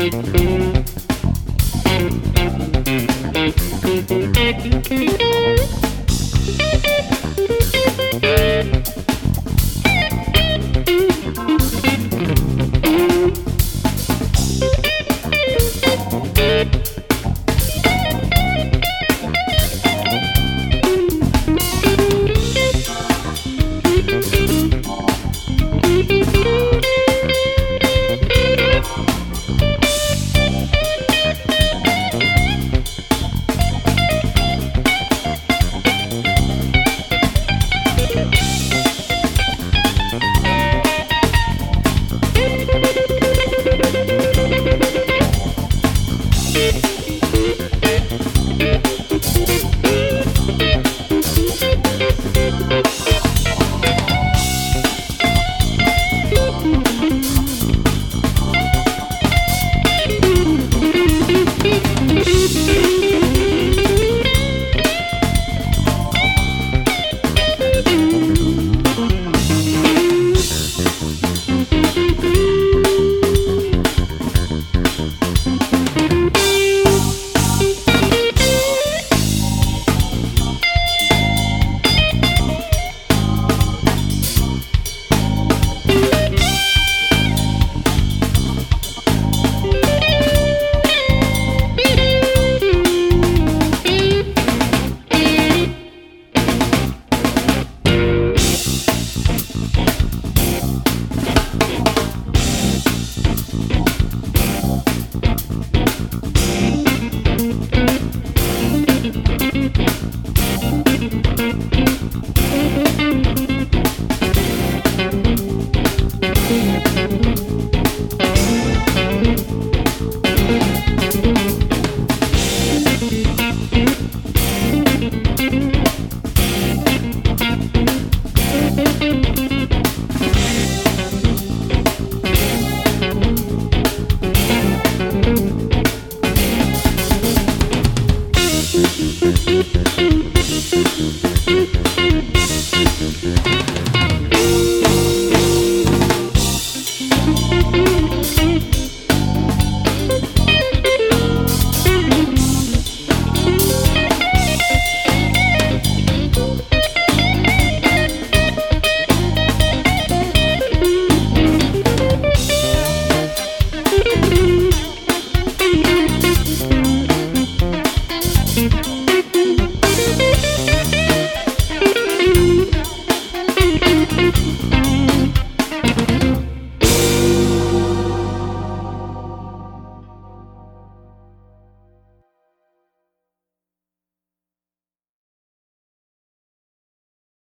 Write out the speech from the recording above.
Thank you. Thank